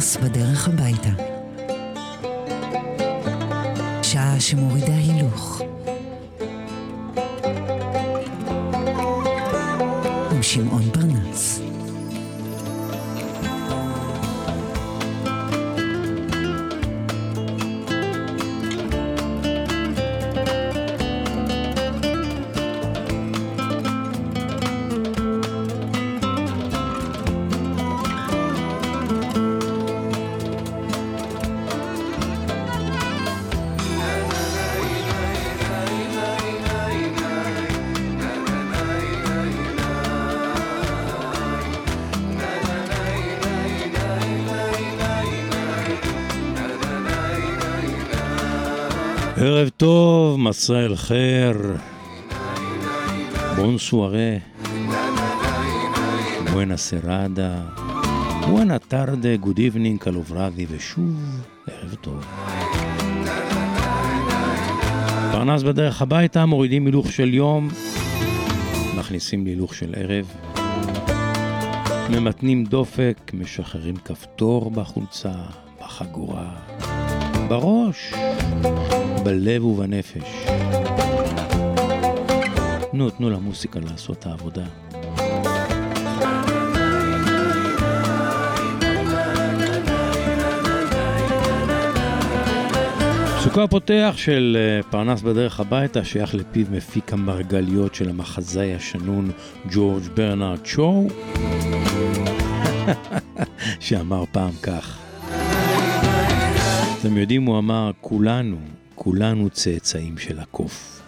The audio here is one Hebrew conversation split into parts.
פרנס בדרך הביתה. שעה שמורידה הילוך. עם שמעון טוב, مساء الخير, bonsoir, buonasera, buenas tardes, good evening, καλό βράδυ, ושוב ערב טוב. פרנס בדרך הביתה, מורידים הילוך של יום, מכניסים להילוך של ערב, ממתנים דופק, משחררים כפתור בחולצה, בחגורה, בראש. בלב ובנפש. נו, תנו למוסיקה לעשות את העבודה. פסוקו הפותח של אה, פרנס בדרך הביתה שייך לפיו מפיק המרגליות של המחזאי השנון ג'ורג' ברנרד שואו, שאמר פעם כך. אתם יודעים, הוא אמר, כולנו, כולנו צאצאים של הקוף.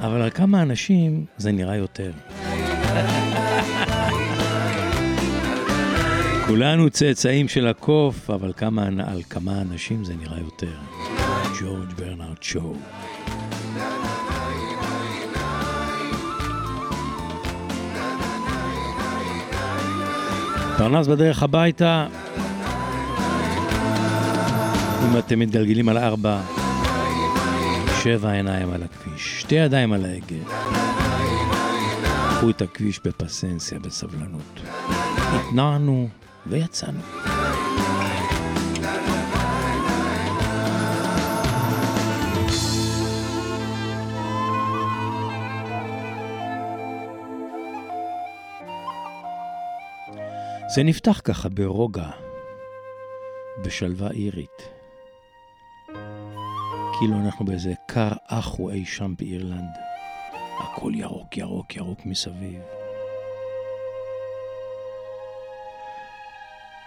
אבל על כמה אנשים זה נראה יותר. כולנו צאצאים של הקוף, אבל כמה, על כמה אנשים זה נראה יותר. ג'ורג' ברנרד שואו. פרנס בדרך הביתה, אם אתם מתגלגלים על ארבע, שבע עיניים על הכביש, שתי ידיים על ההגה. קחו את הכביש בפסנסיה, בסבלנות. התנענו ויצאנו. זה נפתח ככה ברוגע, בשלווה אירית. כאילו אנחנו באיזה כר אחו אי שם באירלנד. הכל ירוק, ירוק, ירוק מסביב.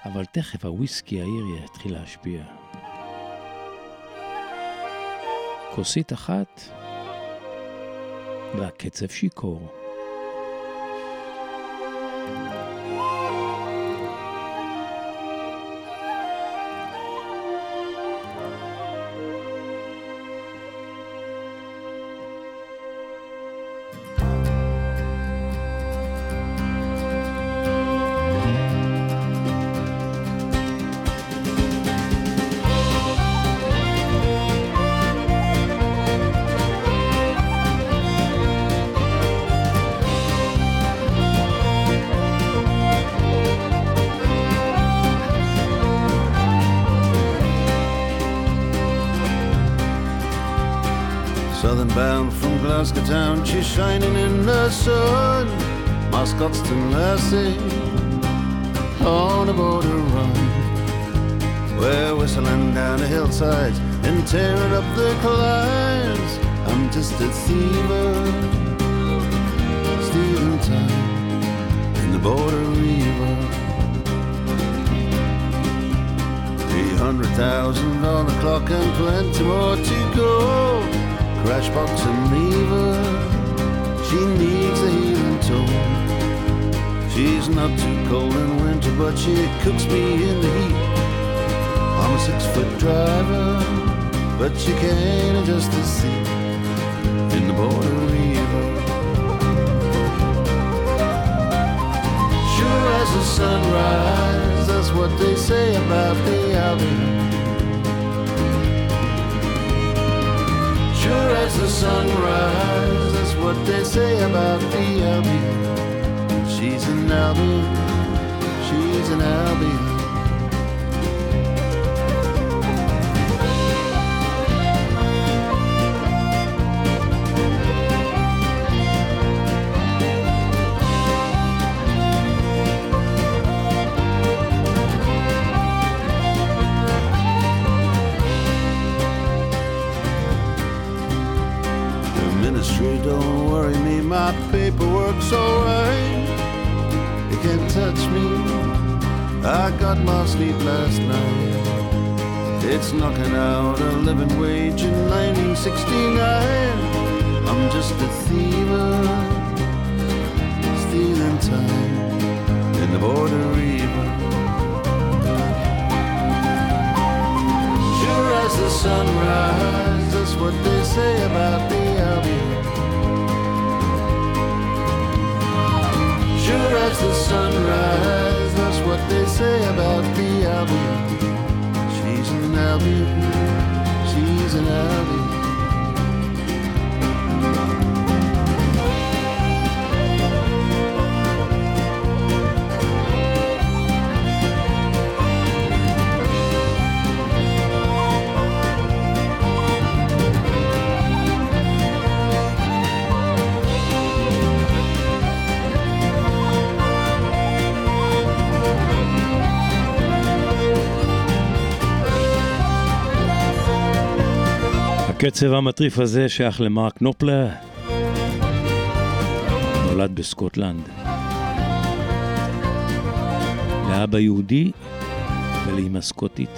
אבל תכף הוויסקי האירי יתחיל להשפיע. כוסית אחת, והקצב שיכור. Glasgow town, she's shining in the sun. Moscotstown lassie on a border run. We're whistling down the hillsides and tearing up the climbs. I'm just a thiever, stealing time in the border river. Three hundred thousand on the clock and plenty more to go crash box and her. She needs a healing tone. She's not too cold in winter, but she cooks me in the heat. I'm a six foot driver, but she can't adjust the seat in the border river. Sure as the sunrise, that's what they say about the Albion. Sure as the sunrise. That's what they say about the Albion. She's an Albion. She's an Albion. It's knocking out a living wage in 1969. I'm just a thiever, stealing time in the border river. Sure as the sunrise, that's what they say about the Albion. Sure as the sunrise, that's what they say about the. She's an Albion, she's an Albion. הקצב המטריף הזה שייך למרק נופלר. נולד בסקוטלנד. לאבא יהודי ולאמא סקוטית.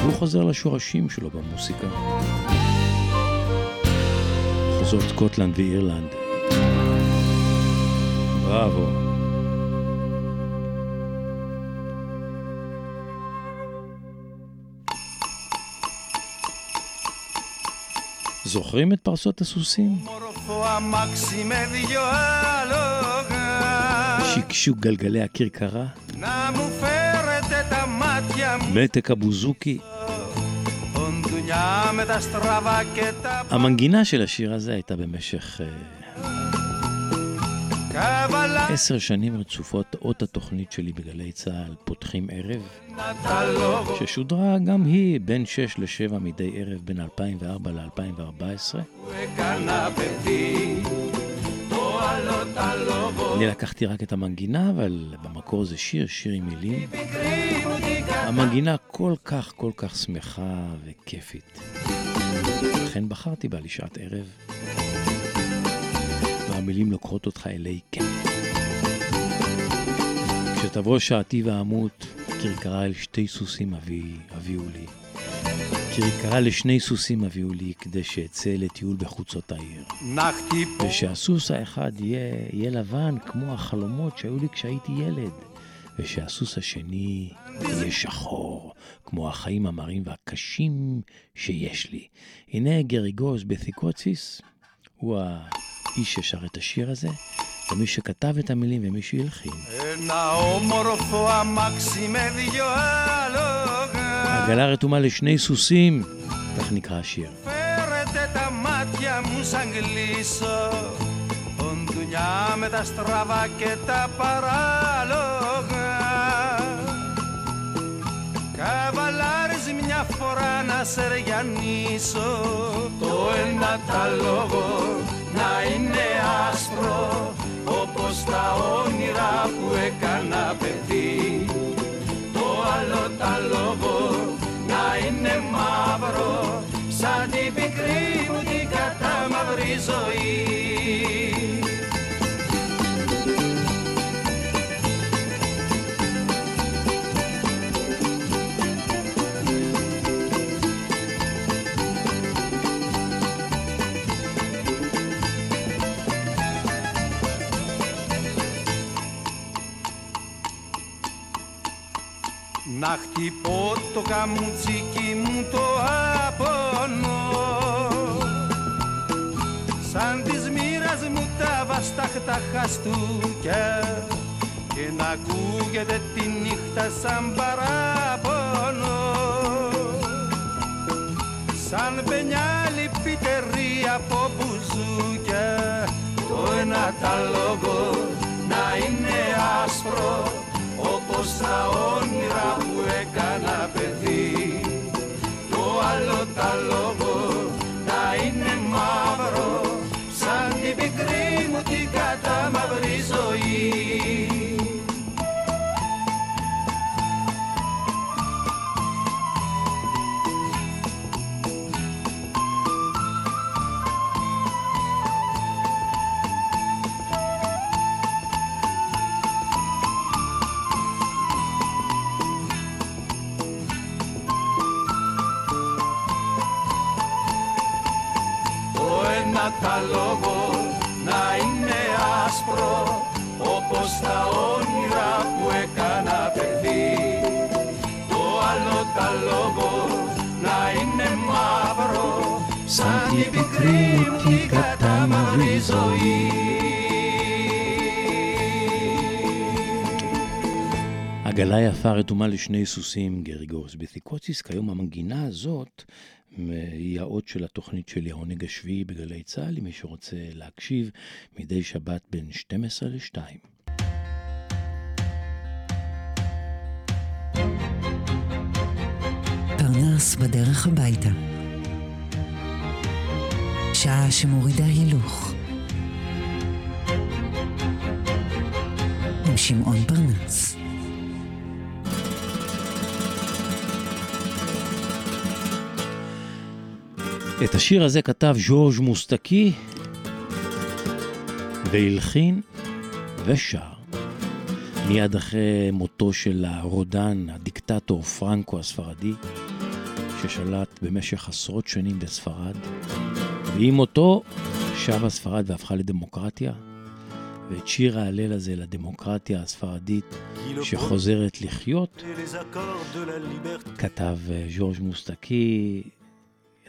והוא חוזר לשורשים שלו במוסיקה. מחוזות סקוטלנד ואירלנד. בראבו. זוכרים את פרסות הסוסים? שיקשו גלגלי הכרכרה? מתק הבוזוקי? המנגינה של השיר הזה הייתה במשך אה, עשר שנים רצופות שעות התוכנית שלי בגלי צה"ל פותחים ערב, לא ששודרה גם היא בין 6 ל-7 מדי ערב בין 2004 ל-2014. אני לקחתי רק את המנגינה, אבל במקור זה שיר, שיר עם מילים. המנגינה כל כך כל כך שמחה וכיפית. לכן בחרתי בה לשעת ערב, והמילים לוקחות אותך אלי כן. כשתבוא שעתי ואמות, כרכרה אל שתי סוסים אבי, הביאו לי. כרכרה לשני סוסים הביאו לי, כדי שאצא לטיול בחוצות העיר. ושהסוס האחד יהיה, יהיה לבן, כמו החלומות שהיו לי כשהייתי ילד. ושהסוס השני יהיה שחור, כמו החיים המרים והקשים שיש לי. הנה גריגוז בתיקוציס, הוא האיש ששר את השיר הזה. ומי שכתב את המילים ומי שהלחין. Ένα όμορφο αμάξι με δυο άλογα עגלה רתומה לשני סוסים, כך נקרא השיר. Φέρετε τα μάτια μου σαν κλείσω Οντουνιά με τα στραβά και τα παράλογα Καβαλάρεις μια φορά να σεριανίσω Το ένα τα λόγο να είναι άσπρο Όπως τα όνειρα που έκανα παιδί το άλλο τα λόγο να είναι μαύρο σαν την πικρή μου την κατάμαυρη ζωή. Να χτυπώ το καμουτσίκι μου το απονό Σαν της μοίρας μου τα βαστάχτα χαστούκια Και να ακούγεται τη νύχτα σαν παράπονο. Σαν πενιά λυπητερή από μπουζούκια Το ένα τα λόγο να είναι άσπρο όπως τα όνειρα που έκανα παιδί το άλλο τα λόγο עגלה יפה רתומה לשני סוסים, גרגוס בתיקוציס, כיום המנגינה הזאת היא האות של התוכנית של העונג השביעי בגלי צה"ל, למי שרוצה להקשיב, מדי שבת בין 12 ל-2. פרנס בדרך הביתה. שעה שמורידה הילוך. עם שמעון פרנס. את השיר הזה כתב ז'ורג' מוסטקי והלחין ושר. מיד אחרי מותו של הרודן, הדיקטטור פרנקו הספרדי, ששלט במשך עשרות שנים בספרד, ועם מותו שבה ספרד והפכה לדמוקרטיה, ואת שיר ההלל הזה לדמוקרטיה הספרדית שחוזרת לחיות, כתב ז'ורג' מוסטקי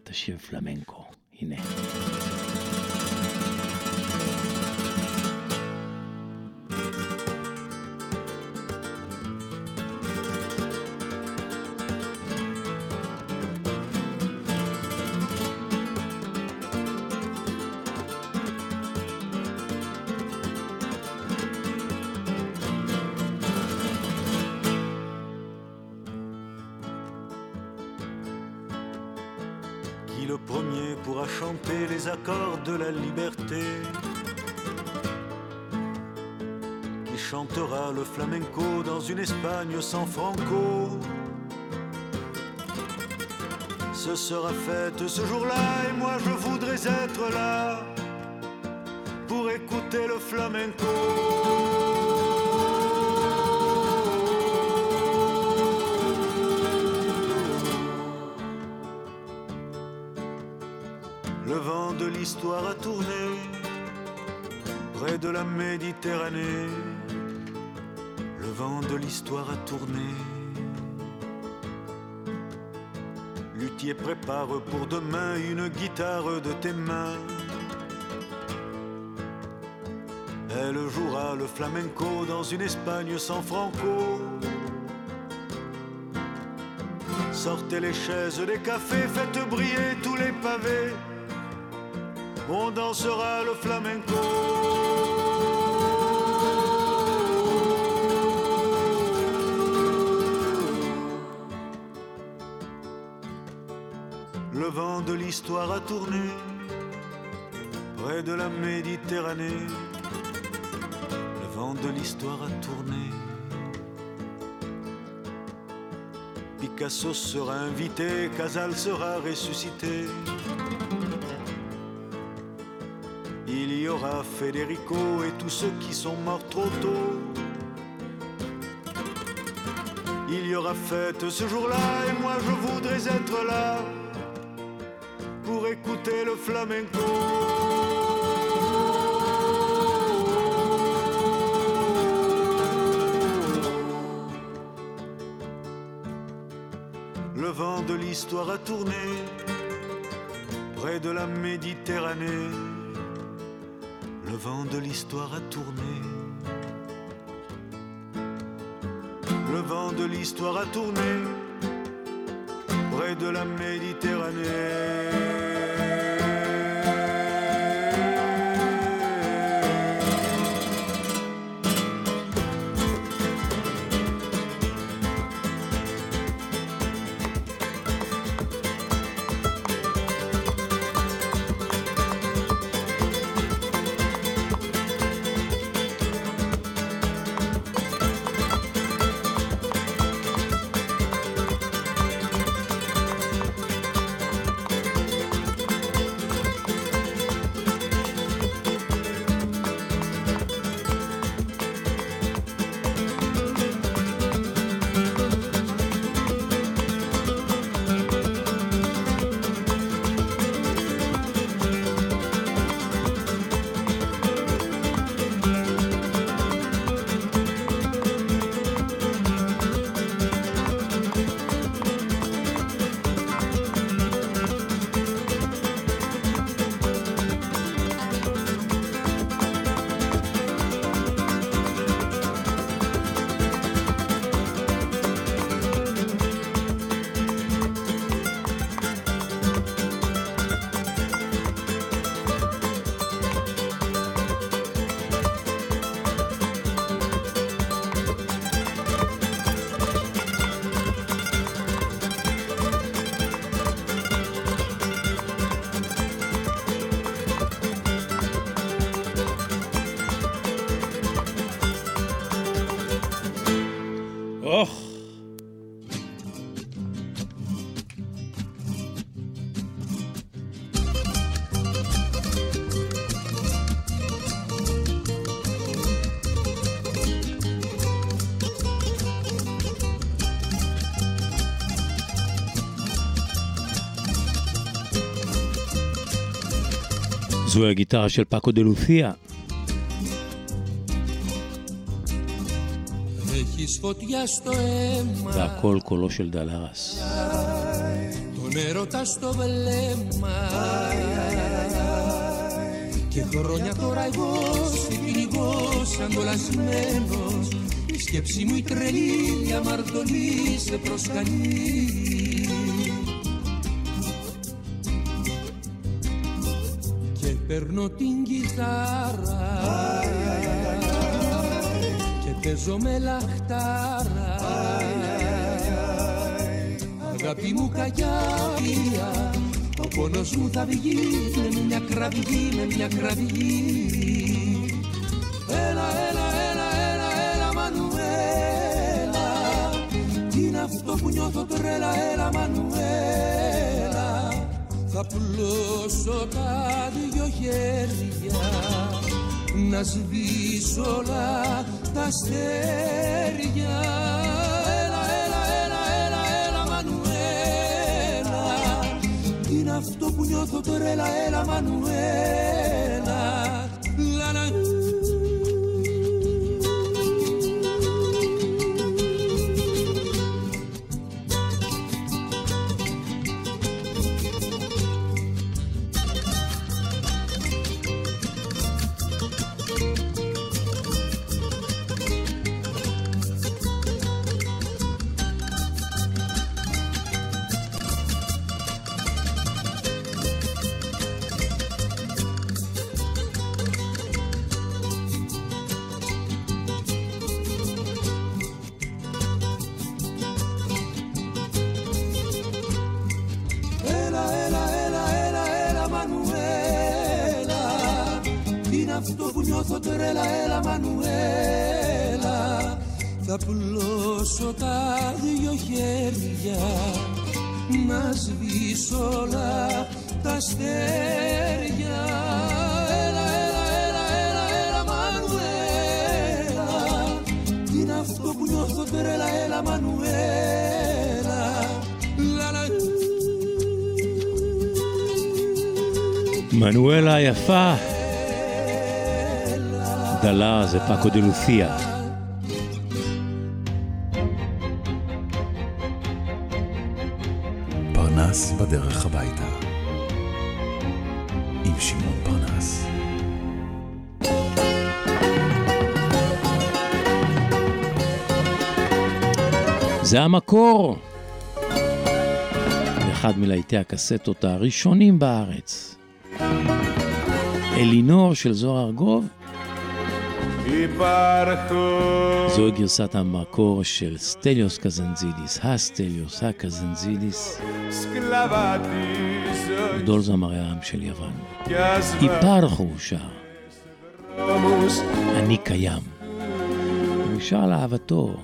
את השיר פלמנקו. הנה. Sera fête ce jour-là et moi je voudrais être là pour écouter le flamenco. l'histoire a tourné près de la Méditerranée. Le vent de l'histoire a tourné. Luthier prépare pour demain une guitare de tes mains. Elle jouera le flamenco dans une Espagne sans franco. Sortez les chaises des cafés, faites briller tous les pavés on dansera le flamenco. Le vent de l'histoire a tourné près de la Méditerranée. Le vent de l'histoire a tourné. Picasso sera invité, Casal sera ressuscité. y aura Federico et tous ceux qui sont morts trop tôt. Il y aura fête ce jour-là et moi je voudrais être là pour écouter le flamenco. Le vent de l'histoire a tourné près de la Méditerranée le vent de l'histoire a tourné. Le vent de l'histoire a tourné près de la Méditerranée. זוהי הגיטרה של פאקו דה לותיה. Έχεις φωτιά στο αίμα והכל קולו של דלרס. Τον έρωτα στο βλέμμα Και χρόνια τώρα εγώ σε κυνηγώ σαν κολλασμένος Η σκέψη μου η τρελή η αμαρτωλή σε προσκαλεί παίρνω την κιθάρα Και παίζω με λαχτάρα. Αγάπη μου κακιά Ο πόνος μου θα βγει Με μια κραυγή, με μια κραυγή. Έλα, έλα, έλα, έλα, έλα Μανουέλα Τι είναι αυτό που νιώθω τρέλα Έλα Μανουέλα Θα πλώσω τα δυο χέρια Να σβήσω όλα τα αστέρια. Έλα, έλα, έλα, έλα, έλα Μανουέλα. Τι είναι αυτό που νιώθω τρέλα Έλα Μανουέλα νιώθω τρέλα Έλα Μανουέλα Θα πλώσω τα δυο χέρια Να σβήσω όλα τα αστέρια. Έλα, έλα, έλα, έλα, έλα Μανουέλα. Τι είναι αυτό που νιώθω τρέλα Έλα Μανουέλα. Λα, λα, דלה זה פאקו דה לותיה. פרנס בדרך הביתה. עם שמעון פרנס. זה המקור. אחד מלהיטי הקסטות הראשונים בארץ. אלינור של זוהר ארגוב, Υπάρχω זוהי גרסת המקור של סטליוס קזנזידיס, הסטליוס הקזנזידיס, σκλαβά τη ζωή גדול זמרי העם של יוון. κι ας היפרחו הוא שר, βαρόμους אני קיים. הוא שר על אהבתו,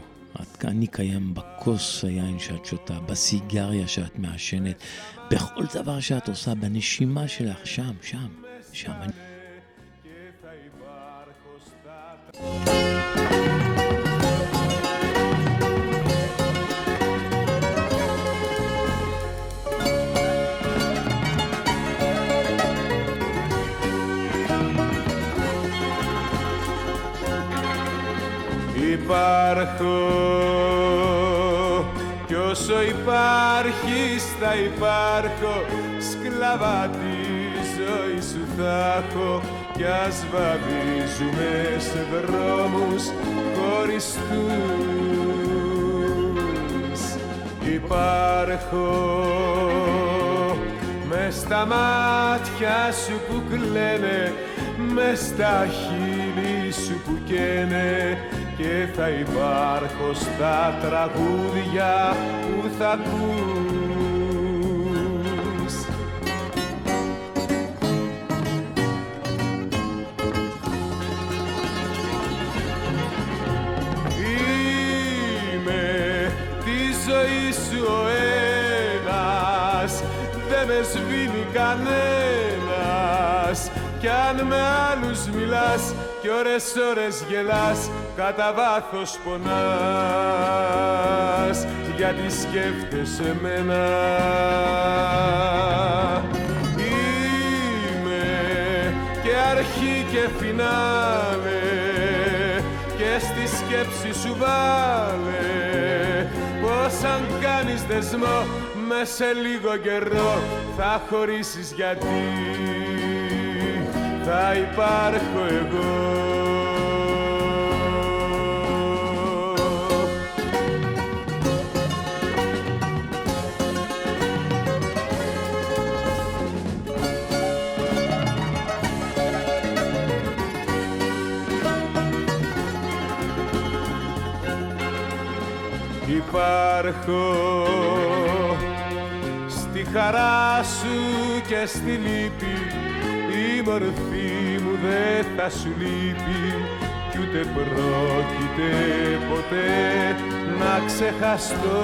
את- אני קיים בכוס היין שאת שותה, בסיגריה שאת מעשנת, בכל דבר שאת עושה, בנשימה שלך, שם, שם, שם. υπάρχω Υπάρχω κι όσο υπάρχει θα υπάρχω σκλαβά τη ζωή σου θα έχω κι ας βαδίζουμε σε δρόμους χωριστούς. Υπάρχω με στα μάτια σου που κλαίνε με στα χείλη σου που καίνε και θα υπάρχω στα τραγούδια που θα ακούς κι αν με άλλους μιλάς κι ώρες ώρες γελάς κατά βάθος πονάς. Γιατί σκέφτεσαι μένα Είμαι και αρχή και φινάλε και στη σκέψη σου βάλε πως αν κάνεις δεσμό με σε λίγο καιρό θα χωρίσεις γιατί θα υπάρχω εγώ. Υπάρχω στη χαρά σου και στη λύπη η μορφή μου δεν θα σου λείπει κι ούτε πρόκειται ποτέ να ξεχαστώ.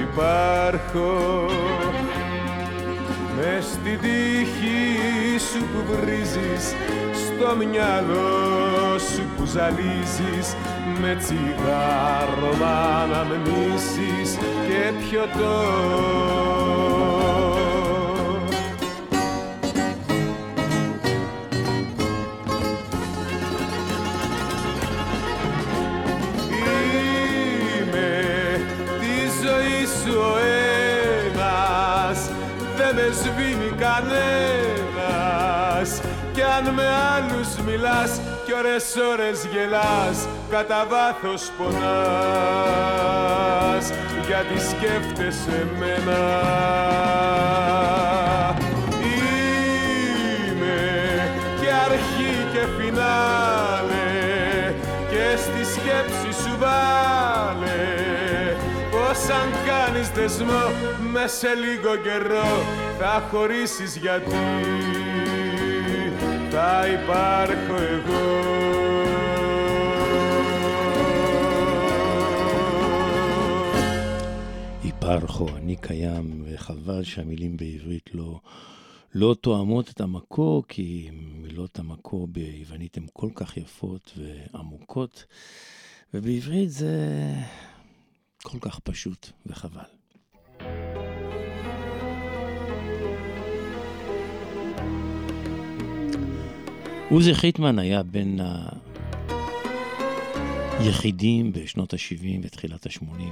Υπάρχω μες στη τύχη σου που βρίζεις στο μυαλό σου που ζαλίζεις με τσιγάρο μ' αναμνήσεις και πιωτό με σβήνει κανένας. Κι αν με άλλους μιλάς κι ώρες ώρες γελάς κατά βάθος πονάς. Γιατί σκέφτεσαι μένα κάνεις δεσμό με σε λίγο καιρό θα χωρίσεις γιατί θα υπάρχω εγώ υπάρχω, אני קיים, וחבל שהמילים בעברית לא, לא תואמות את המקור, כי מילות המקור ביוונית הן כל כך יפות ועמוקות, ובעברית זה כל כך פשוט וחבל. עוזי חיטמן היה בין היחידים בשנות ה-70 ותחילת ה-80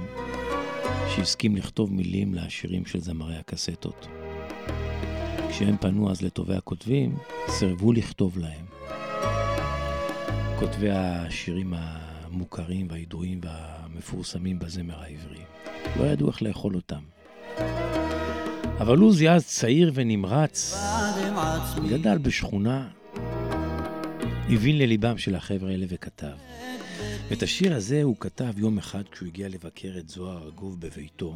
שהסכים לכתוב מילים לשירים של זמרי הקסטות. כשהם פנו אז לטובי הכותבים, סירבו לכתוב להם. כותבי השירים המוכרים והידועים והמפורסמים בזמר העברי. לא ידעו איך לאכול אותם. אבל עוזי אז צעיר ונמרץ, גדל בשכונה, הבין לליבם של החבר'ה האלה וכתב. ואת השיר הזה הוא כתב יום אחד כשהוא הגיע לבקר את זוהר ארגוב בביתו.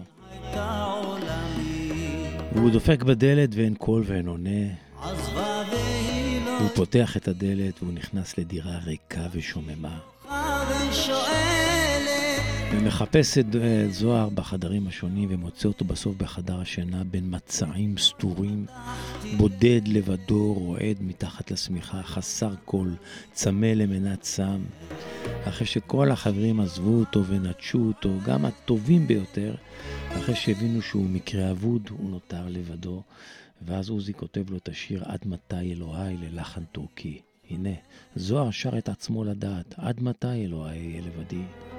והוא דופק בדלת ואין קול ואין עונה. הוא פותח את הדלת והוא נכנס לדירה ריקה ושוממה. ומחפש את זוהר בחדרים השונים ומוצא אותו בסוף בחדר השינה בין מצעים סתורים, בודד לבדו, רועד מתחת לשמיכה, חסר קול, צמא למנת סם. אחרי שכל החברים עזבו אותו ונטשו אותו, גם הטובים ביותר, אחרי שהבינו שהוא מקרה אבוד, הוא נותר לבדו. ואז עוזי כותב לו את השיר "עד מתי אלוהי" ללחן טורקי. הנה, זוהר שר את עצמו לדעת, עד מתי אלוהי לבדי?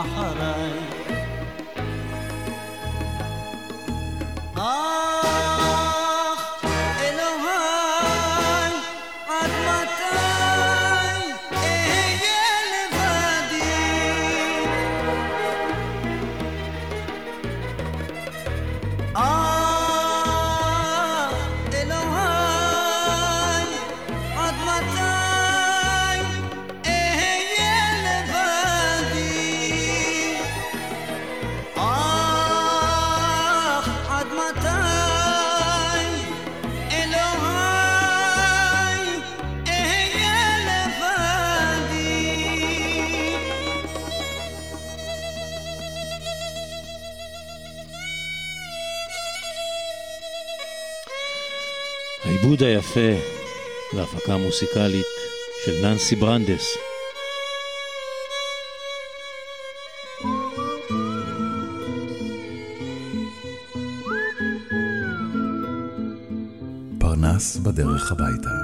أحرار וההפקה המוסיקלית של ננסי ברנדס. פרנס בדרך הביתה.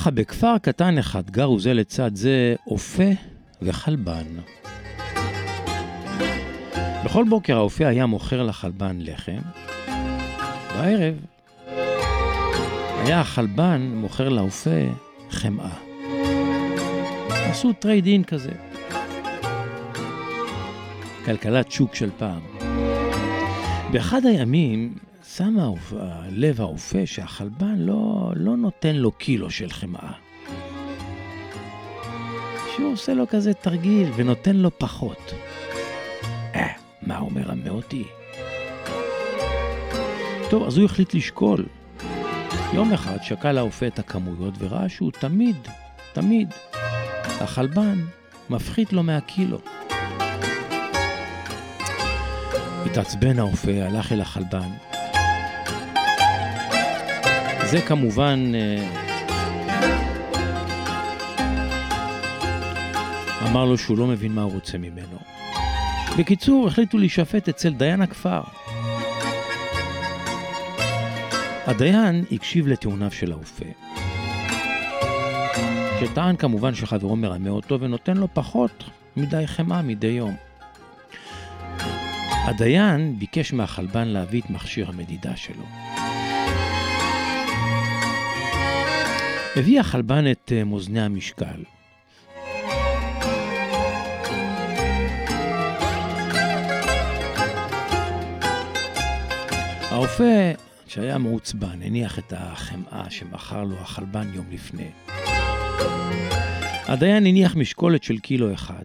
ככה, בכפר קטן אחד גרו זה לצד זה אופה וחלבן. בכל בוקר האופה היה מוכר לחלבן לחם, בערב היה החלבן מוכר לאופה חמאה. עשו trade-in כזה. כלכלת שוק של פעם. באחד הימים שמה האופ- לב האופה שהחלבן לא, לא נותן לו קילו של חמאה. שהוא עושה לו כזה תרגיל ונותן לו פחות. אה, מה הוא מרמה אותי? טוב, אז הוא החליט לשקול. יום אחד שקל האופה את הכמויות וראה שהוא תמיד, תמיד, החלבן מפחית לו מהקילו. התעצבן האופה, הלך אל החלבן, זה כמובן אה, אמר לו שהוא לא מבין מה הוא רוצה ממנו. בקיצור, החליטו להישפט אצל דיין הכפר. הדיין הקשיב לטיעוניו של האופה, שטען כמובן שחברו מרמה אותו ונותן לו פחות מדי חמאה מדי יום. הדיין ביקש מהחלבן להביא את מכשיר המדידה שלו. הביא החלבן את אה, מאזני המשקל. האופה, שהיה מעוצבן, הניח את החמאה שמכר לו החלבן יום לפני. הדיין הניח משקולת של קילו אחד.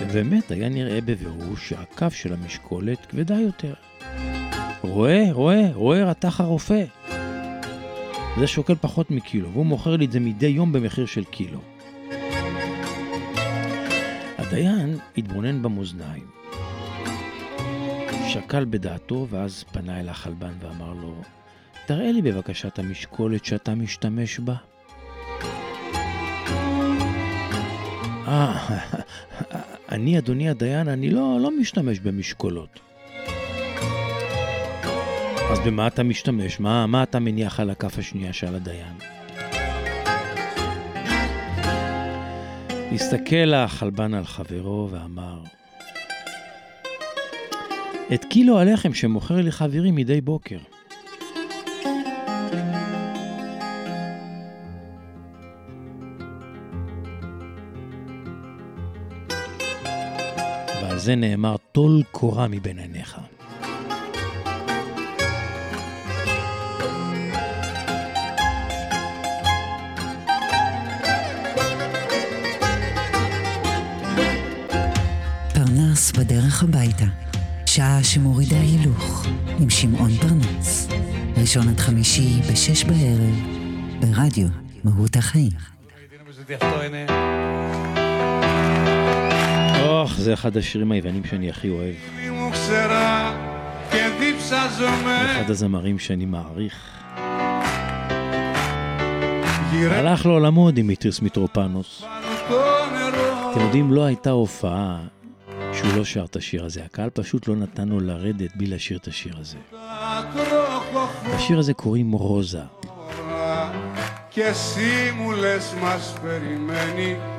ובאמת היה נראה בבירור שהקו של המשקולת כבדה יותר. רואה, רואה, רואה רתח הרופא. זה שוקל פחות מקילו, והוא מוכר לי את זה מדי יום במחיר של קילו. הדיין התבונן במאזניים. שקל בדעתו ואז פנה אל החלבן ואמר לו, תראה לי בבקשה את המשקולת שאתה משתמש בה. אה, אני, אדוני הדיין, אני לא, לא משתמש במשקולות. אז במה אתה משתמש? מה, מה אתה מניח על הכף השנייה של הדיין? הסתכל החלבן על חברו ואמר, את קילו הלחם שמוכר לי חברי מדי בוקר. ועל זה נאמר, טול קורה מבין עיניך. פרנס בדרך הביתה, שעה שמורידה הילוך, עם שמעון פרנס. ראשון עד חמישי בשש בערב, ברדיו מהות החיים. אוח, זה אחד השירים היוונים שאני הכי אוהב. אחד הזמרים שאני מעריך. הלך לעולמו דימיטריס מיטרופנוס. אתם יודעים, לא הייתה הופעה שהוא לא שר את השיר הזה. הקהל פשוט לא נתן לו לרדת בלי לשיר את השיר הזה. השיר הזה קוראים רוזה.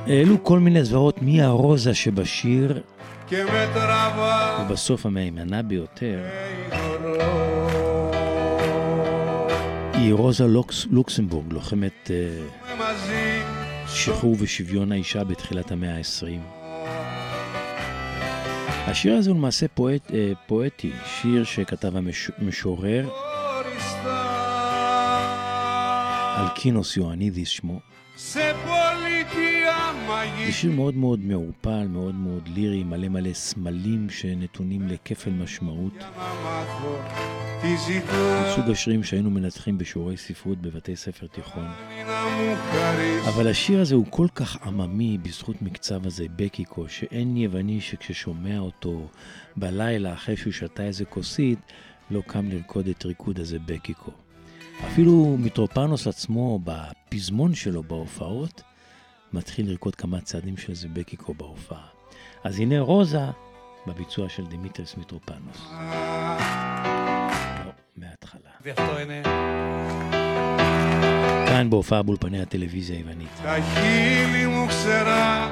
העלו כל מיני סברות מי הרוזה שבשיר, ובסוף המהימנה ביותר היא רוזה לוקס, לוקסמבורג, לוחמת uh, שחרור ושוויון האישה בתחילת המאה ה-20. השיר הזה הוא למעשה פואט, אה, פואטי, שיר שכתב המשורר אלקינוס יואנידיס שמו. זה שיר מאוד מאוד מעורפל, מאוד מאוד לירי, מלא מלא סמלים שנתונים לכפל משמעות. סוג השירים שהיינו מנתחים בשיעורי ספרות בבתי ספר תיכון. אבל השיר הזה הוא כל כך עממי בזכות מקצב הזה, בקיקו, שאין יווני שכששומע אותו בלילה אחרי שהוא שתה איזה כוסית, לא קם לרקוד את ריקוד הזה בקיקו. אפילו מיטרופנוס עצמו, בפזמון שלו בהופעות, מתחיל לרקוד כמה צעדים של זה בקיקו בהופעה. אז הנה רוזה בביצוע של דימיטרס מיטרופנוס. לא, מההתחלה. כאן בהופעה באולפני הטלוויזיה היוונית. Τα χείλη μου ξερά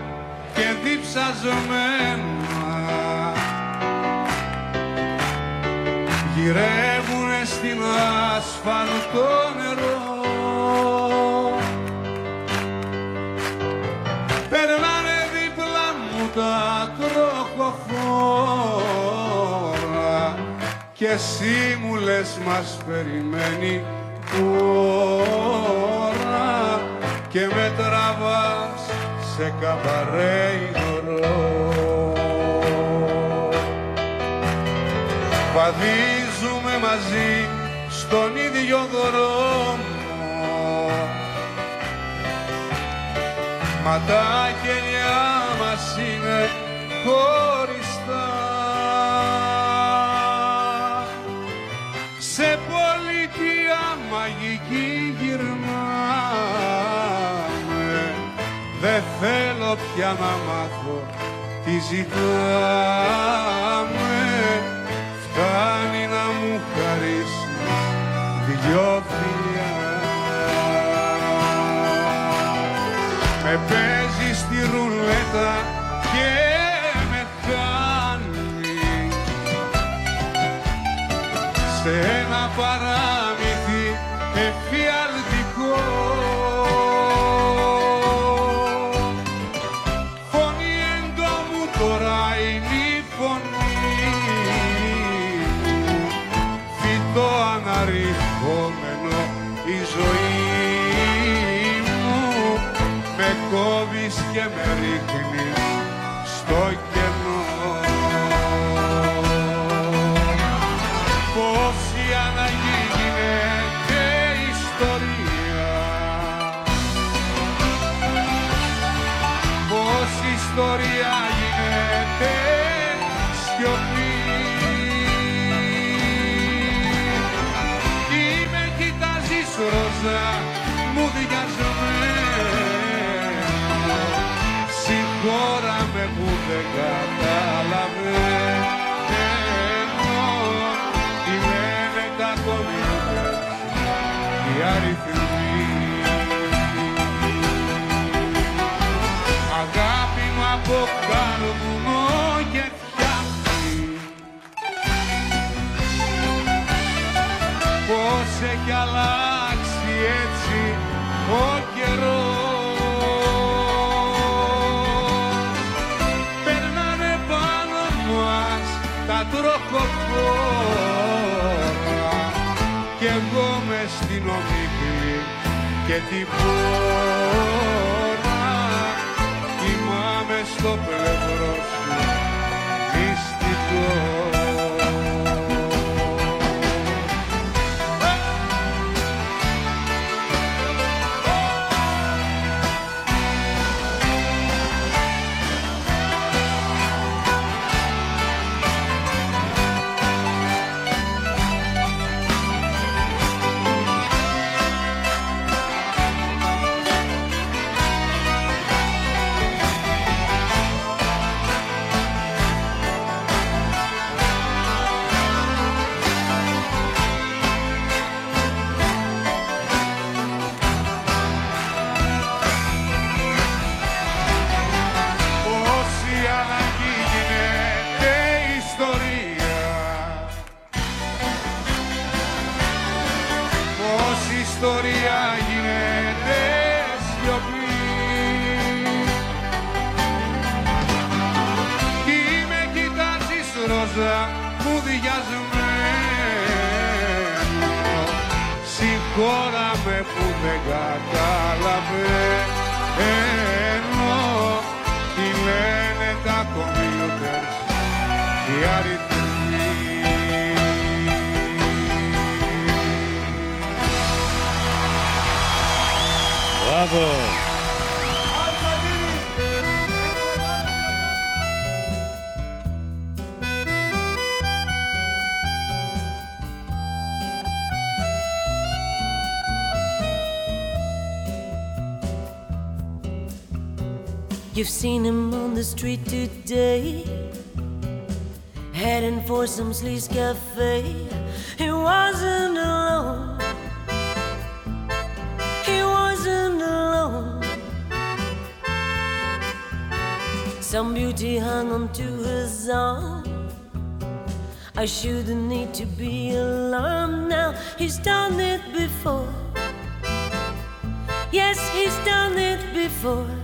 και διψαζομένα γυρεύουνε στην ασφαλτό νερό εσύ μου λες μας περιμένει ώρα και με τραβάς σε καμπαρέ υγρό. Βαδίζουμε μαζί στον ίδιο δρόμο Μα τα γένια μας είναι χωριστά μαγική γυρνάμε. Δεν θέλω πια να μάθω τι ζητάμε. Φτάνει να μου χαρίσεις δυο φιλιά Με παίζεις στη ρουλέτα η ανάγκη Πώς έχει αλλάξει έτσι ο καιρός. Περνάνε πάνω μας τα τροχοφόρα κι εγώ μες στην ομίχλη και την πόρα. Κοιμάμαι στο πλευρό σου You've seen him on the street today, heading for some sleaze cafe. He wasn't alone. He wasn't alone. Some beauty hung onto his arm. I shouldn't need to be alarmed now. He's done it before. Yes, he's done it before.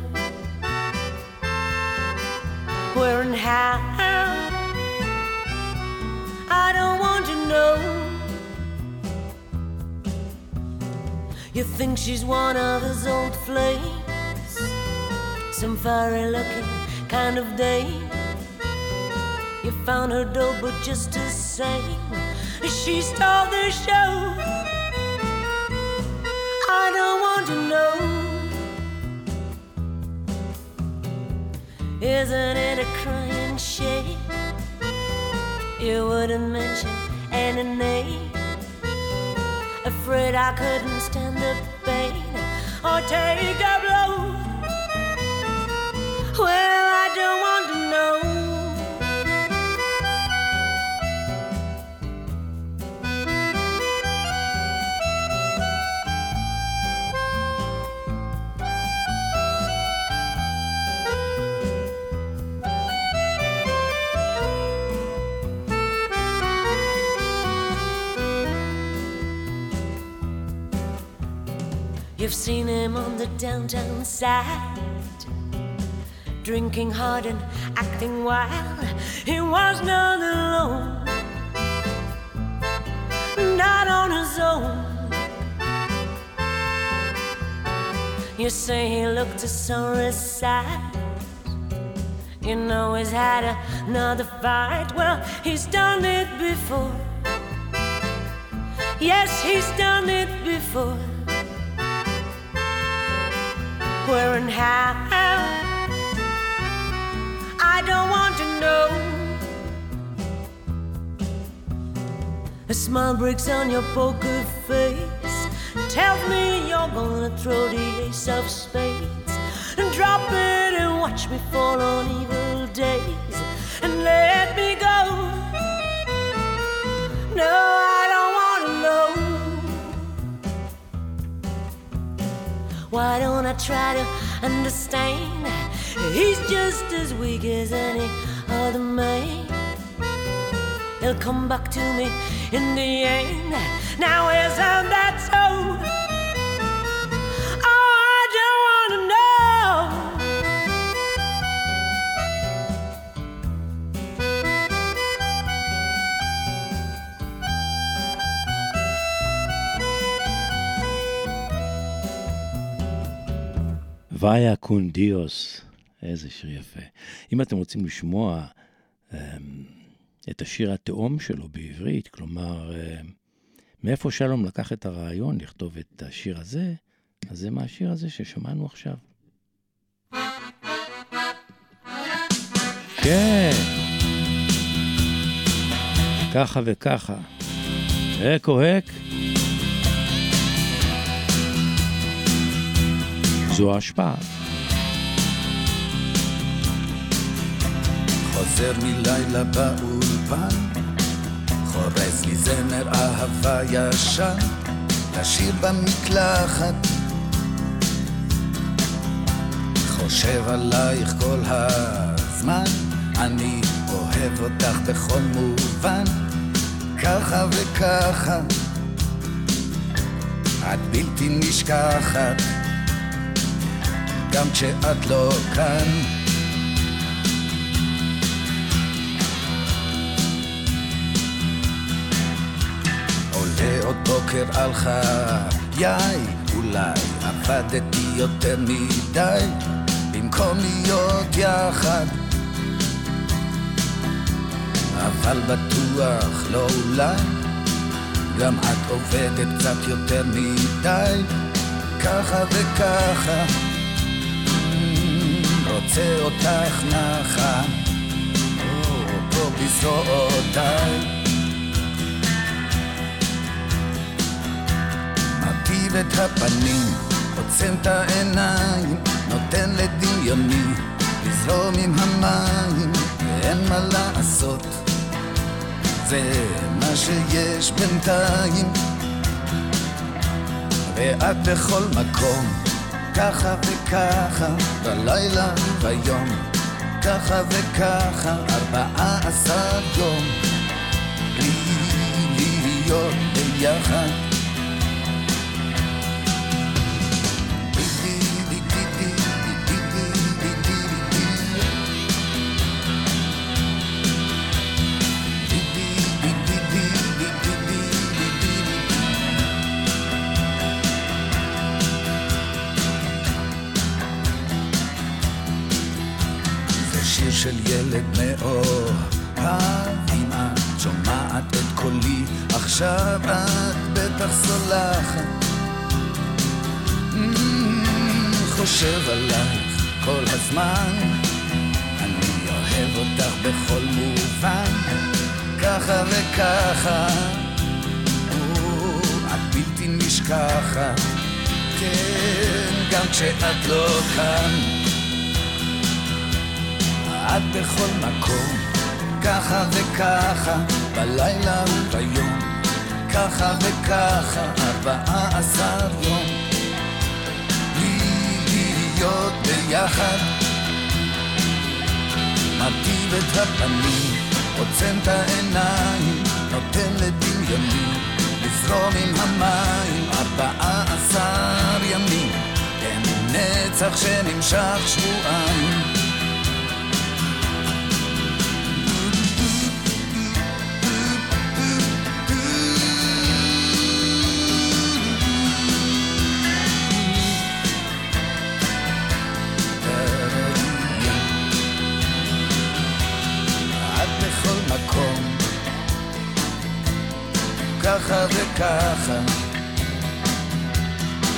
How? I don't want to know. You think she's one of his old flames? Some fiery looking kind of dame. You found her dull, but just the same, she stole the show. I don't want to know. Isn't it a crying shame? You wouldn't mention any name. afraid I couldn't stand the pain or take a blow. Well, I don't You've seen him on the downtown side, drinking hard and acting wild. He was not alone, not on his own. You say he looked a sorry sight. You know he's had another fight. Well, he's done it before. Yes, he's done it before where and how. I don't want to know. A smile breaks on your poker face. Tells me you're gonna throw the ace of spades and drop it and watch me fall on evil days and let me go. No, I Why don't I try to understand? He's just as weak as any other man. He'll come back to me in the end. Now isn't that so? ויה קונדיוס, איזה שיר יפה. אם אתם רוצים לשמוע um, את השיר התאום שלו בעברית, כלומר, um, מאיפה שלום לקח את הרעיון לכתוב את השיר הזה, אז זה מהשיר הזה ששמענו עכשיו. כן, ככה וככה. הק או הק. זו ההשפעה. חוזר מלילה באולפן, חורז לי זמר אהבה ישן, לשיר במקלחת. חושב עלייך כל הזמן, אני אוהב אותך בכל מובן, ככה וככה, את בלתי נשכחת. גם כשאת לא כאן. עולה עוד בוקר על חיי, אולי עבדתי יותר מדי, במקום להיות יחד. אבל בטוח לא אולי, גם את עובדת קצת יותר מדי, ככה וככה. רוצה אותך נחה, או פה בזרועותיי. מרטיב את הפנים, עוצם את העיניים, נותן לדמיוני לזרום עם המים, ואין מה לעשות, זה מה שיש בינתיים. ואת בכל מקום ככה וככה, בלילה וביום, ככה וככה, ארבעה עשר יום, בלי להיות ביחד. של ילד מאוהב אם את שומעת את קולי עכשיו את בטח סולחת. חושב עלייך כל הזמן. אני אוהב אותך בכל מובן. ככה וככה. בלתי נשכחת, כן, גם כשאת לא כאן. את בכל מקום, ככה וככה, בלילה וביום, ככה וככה, ארבעה עשר יום. בלי להיות ביחד, מרטיב את הפנים, עוצם את העיניים, נותן לדמיוני לזרום עם המים, ארבעה עשר ימים, כן נצח שנמשך שבועיים. וככה,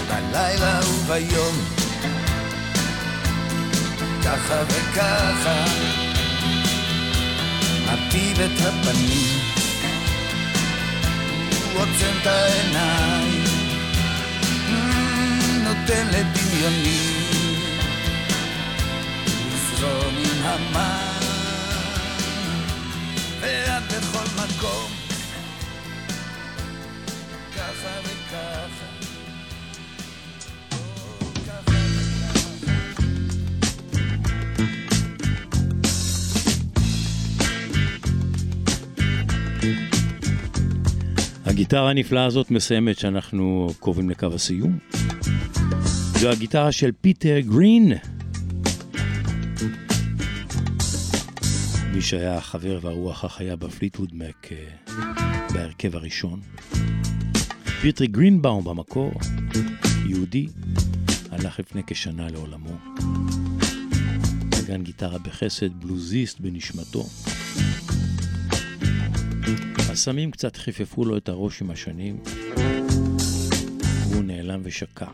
בלילה וביום, ככה וככה, מטיב את הפנים, הוא עוצם את העיניים, mm, נותן לדמיוני הגיטרה הנפלאה הזאת מסיימת שאנחנו קרובים לקו הסיום. זו הגיטרה של פיטר גרין. מי שהיה החבר והרוח החיה בפליטווד מק אה, בהרכב הראשון. פיטר גרינבאום במקור, יהודי, הלך לפני כשנה לעולמו. נגן גיטרה בחסד, בלוזיסט בנשמתו. הסמים קצת חיפפו לו את הראש עם השנים, והוא נעלם ושקע.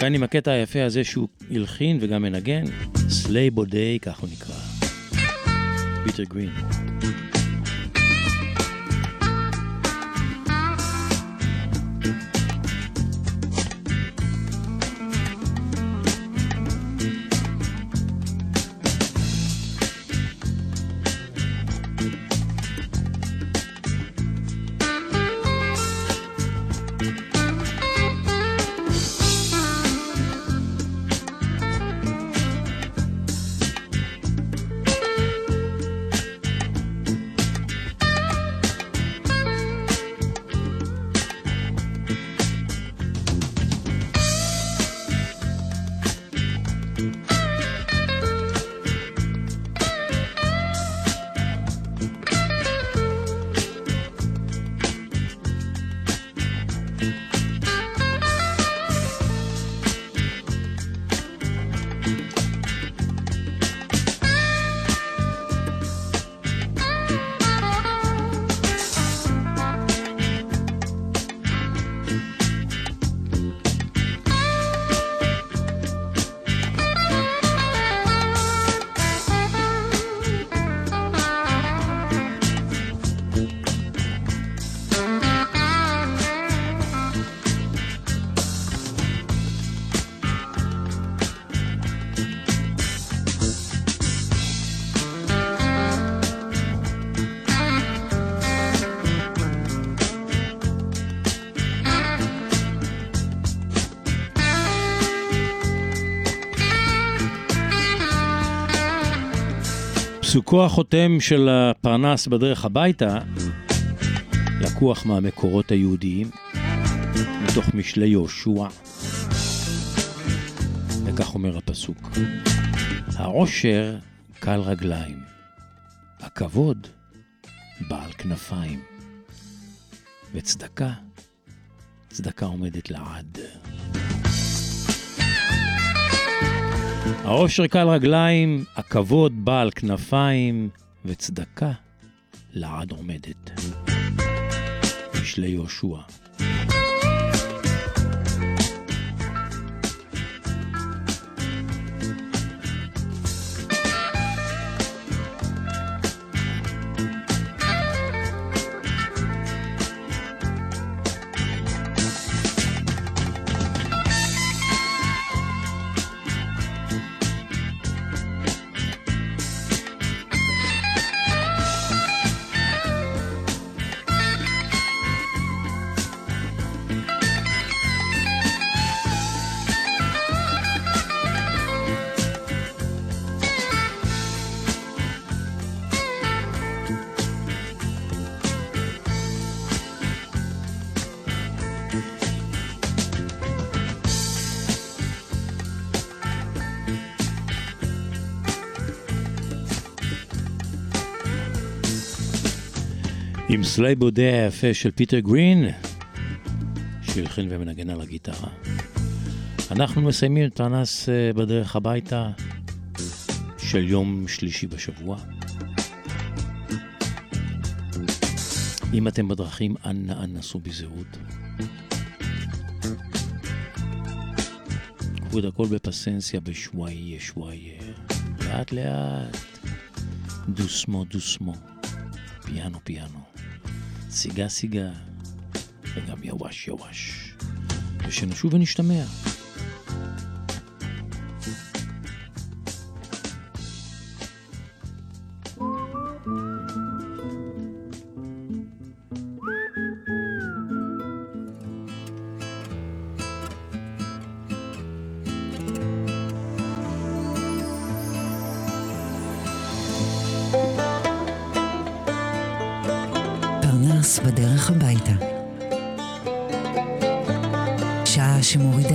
כאן עם הקטע היפה הזה שהוא הלחין וגם מנגן, סליי בודי, כך הוא נקרא. פיטר גרין. פסוקו החותם של הפרנס בדרך הביתה לקוח מהמקורות היהודיים, מתוך משלי יהושע. וכך אומר הפסוק: העושר קל רגליים, הכבוד בעל כנפיים, וצדקה, צדקה עומדת לעד. העושר קל רגליים, הכבוד בעל כנפיים, וצדקה לעד עומדת. משלי יהושע. עם Slabo Day היפה של פיטר גרין, שהלחין ומנגן על הגיטרה. אנחנו מסיימים את פרנס אה, בדרך הביתה של יום שלישי בשבוע. אם אתם בדרכים, אנא אנא סעו בזהירות. קחו את הכל ב paciencia, בשוואיה שוואיה. לאט לאט. דוסמו דוסמו. פיאנו פיאנו. סיגה סיגה. וגם יווש יווש. ושנשוב ונשתמע. בדרך הביתה. שעה שמורידה